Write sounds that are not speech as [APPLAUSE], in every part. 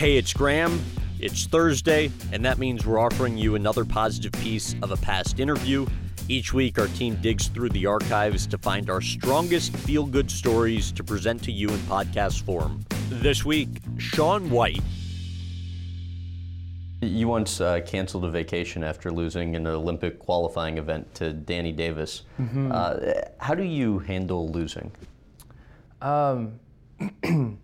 Hey, it's Graham. It's Thursday, and that means we're offering you another positive piece of a past interview. Each week, our team digs through the archives to find our strongest feel good stories to present to you in podcast form. This week, Shaun White. You once uh, canceled a vacation after losing an Olympic qualifying event to Danny Davis. Uh, how do you handle losing? Um, [CLEARS THROAT]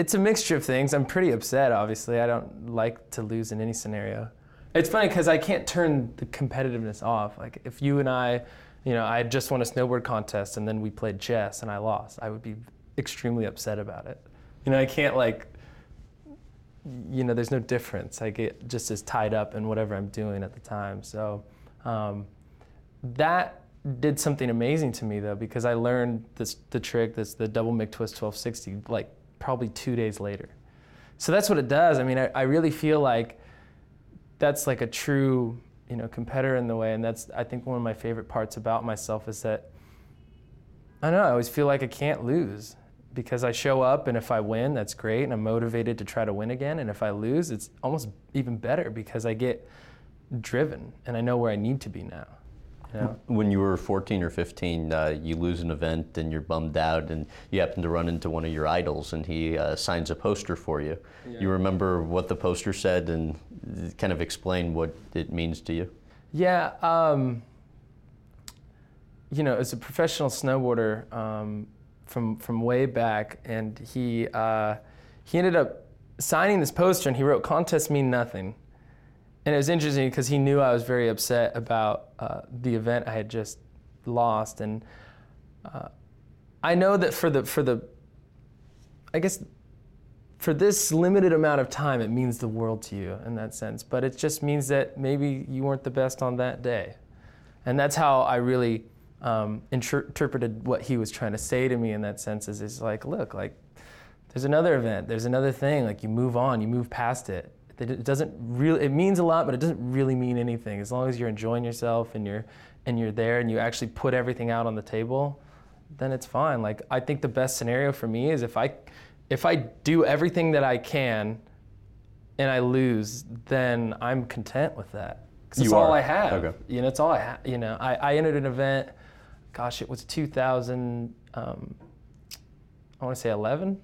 it's a mixture of things. I'm pretty upset, obviously. I don't like to lose in any scenario. It's funny because I can't turn the competitiveness off. Like, if you and I, you know, I just won a snowboard contest and then we played chess and I lost, I would be extremely upset about it. You know, I can't, like, you know, there's no difference. I get just as tied up in whatever I'm doing at the time. So um, that did something amazing to me though, because I learned this the trick, this the double McTwist 1260, like probably two days later. So that's what it does. I mean, I, I really feel like that's like a true, you know, competitor in the way, and that's I think one of my favorite parts about myself is that I don't know. I always feel like I can't lose because I show up, and if I win, that's great, and I'm motivated to try to win again. And if I lose, it's almost even better because I get driven and I know where I need to be now. Know? When you were 14 or 15, uh, you lose an event and you're bummed out, and you happen to run into one of your idols, and he uh, signs a poster for you. You remember what the poster said and kind of explain what it means to you? Yeah, um, you know, as a professional snowboarder um, from from way back, and he uh, he ended up signing this poster, and he wrote "Contests mean nothing," and it was interesting because he knew I was very upset about uh, the event I had just lost, and uh, I know that for the for the, I guess. For this limited amount of time, it means the world to you in that sense. But it just means that maybe you weren't the best on that day. And that's how I really um, inter- interpreted what he was trying to say to me in that sense is, is like, look, like there's another event, there's another thing, like you move on, you move past it. It it doesn't really, it means a lot, but it doesn't really mean anything. As long as you're enjoying yourself and you're, and you're there and you actually put everything out on the table, then it's fine. Like I think the best scenario for me is if I, if I do everything that I can and I lose, then I'm content with that. Because it's You all are. I have. Okay. You know, it's all I have. You know, I, I entered an event, gosh, it was 2000, um, I want to say 11,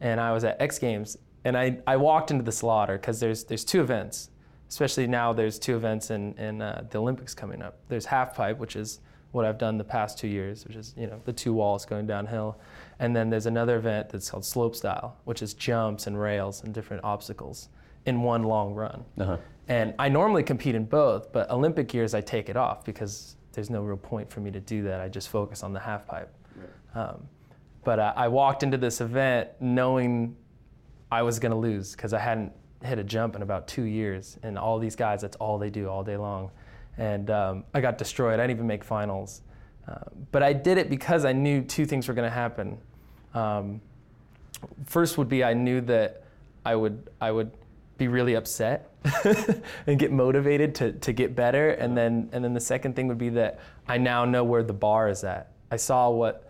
and I was at X Games, and I, I walked into the slaughter because there's there's two events, especially now there's two events in in uh, the Olympics coming up. There's half pipe, which is what I've done the past two years, which is you know the two walls going downhill, and then there's another event that's called slope style, which is jumps and rails and different obstacles in one long run. Uh-huh. And I normally compete in both, but Olympic years I take it off because there's no real point for me to do that. I just focus on the half pipe. Um, but uh, I walked into this event knowing I was going to lose because I hadn't hit a jump in about two years. And all these guys, that's all they do all day long. And um, I got destroyed. I didn't even make finals. Uh, but I did it because I knew two things were going to happen. Um, first would be I knew that I would I would be really upset [LAUGHS] and get motivated to, to get better and then and then the second thing would be that I now know where the bar is at. I saw what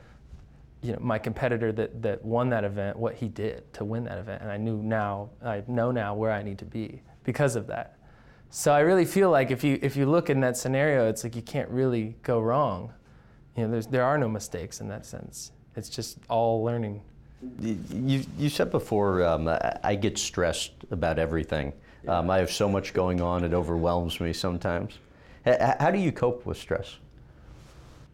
you know my competitor that, that won that event what he did to win that event and I knew now I know now where I need to be because of that. So I really feel like if you if you look in that scenario it's like you can't really go wrong. You know there's there are no mistakes in that sense. It's just all learning. You, you said before, um, I, get stressed about everything. Um, I have so much going on, it overwhelms me sometimes. How do you cope with stress?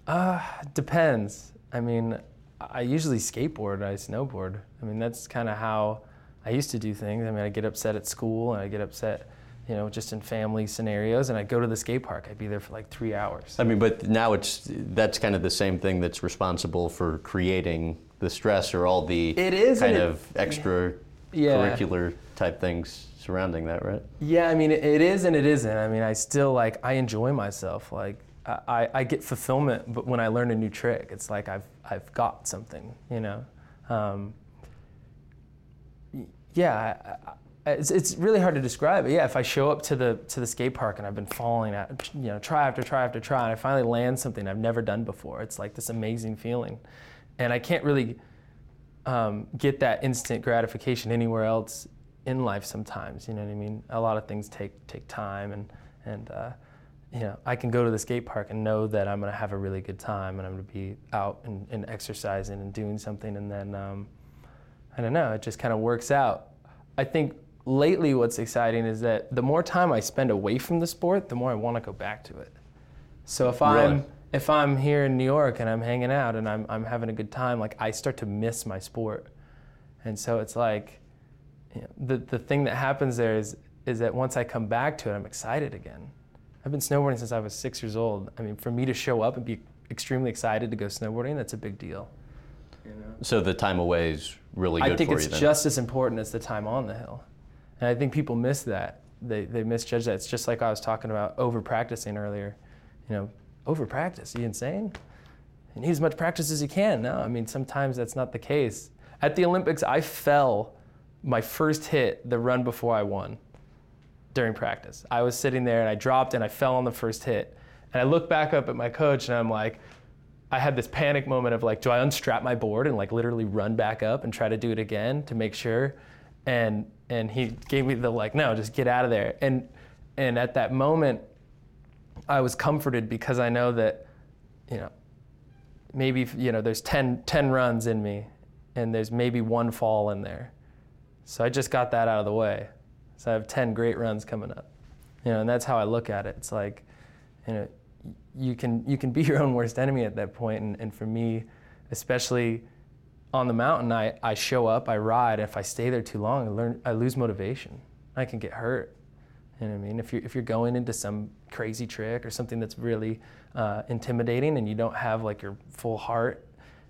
Uh, depends. I mean, I usually skateboard, I snowboard. I mean, that's kind of how I used to do things. I mean, I get upset at school and I get upset, you know, just in family scenarios, and I'd go to the skate park. I'd be there for like three hours. I mean, but now it's that's kind of the same thing that's responsible for creating the stress or all the It is, kind it- of extra Yeah. curricular type things surrounding that, right? Yeah, I mean, it, it is and it isn't. I mean, I still like I enjoy myself. Like I, I, get fulfillment, but when I learn a new trick, it's like I've I've got something, you know. Um, yeah, I, I, it's, it's really hard to describe. But yeah, if I show up to the to the skate park and I've been falling at you know try after try after try, and I finally land something I've never done before, it's like this amazing feeling, and I can't really um, get that instant gratification anywhere else in life. Sometimes, you know what I mean. A lot of things take take time, and and uh, you know, I can go to the skate park and know that I'm going to have a really good time, and I'm going to be out and, and exercising and doing something, and then um, I don't know, it just kind of works out. I think lately what's exciting is that the more time I spend away from the sport, the more I want to go back to it. So if Really? I'm if I'm here in New York and I'm hanging out and I'm I'm having a good time, like I start to miss my sport. And so it's like you know, the the thing that happens there is is that once I come back to it, I'm excited again. I've been snowboarding since I was six years old. I mean, for me to show up and be extremely excited to go snowboarding, that's a big deal. You know? So the time away is really good I think it's you then. just as important as the time on the hill. And I think people miss that. They, they misjudge that. It's just like I was talking about over practicing earlier. You know, over practice, you insane? You need as much practice as you can. No, I mean, sometimes that's not the case. At the Olympics, I fell my first hit the run before I won during practice. I was sitting there and I dropped and I fell on the first hit. And I look back up at my coach and I'm like, I had this panic moment of like, do I unstrap my board and like literally run back up and try to do it again to make sure? And and he gave me the like, no, just get out of there. And and at that moment, I was comforted because I know that, you know, maybe you know there's 10, 10 runs in me, and there's maybe one fall in there. So I just got that out of the way. So I have 10 great runs coming up. You know, and that's how I look at it. It's like, you know, you can you can be [LAUGHS] your own worst enemy at that point. And, and for me, especially on the mountain, I, I show up, I ride. And if I stay there too long, I learn I lose motivation. I can get hurt. You know what I mean? If you're if you're going into some crazy trick or something that's really uh, intimidating, and you don't have like your full heart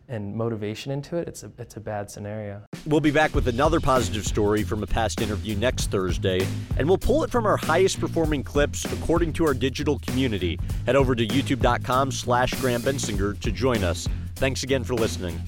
and motivation into it, it's a it's a bad scenario. We'll be back with another positive story from a past interview next Thursday, and we'll pull it from our highest performing clips according to our digital community. Head over to youtube.com slash Graham Bensinger to join us. Thanks again for listening.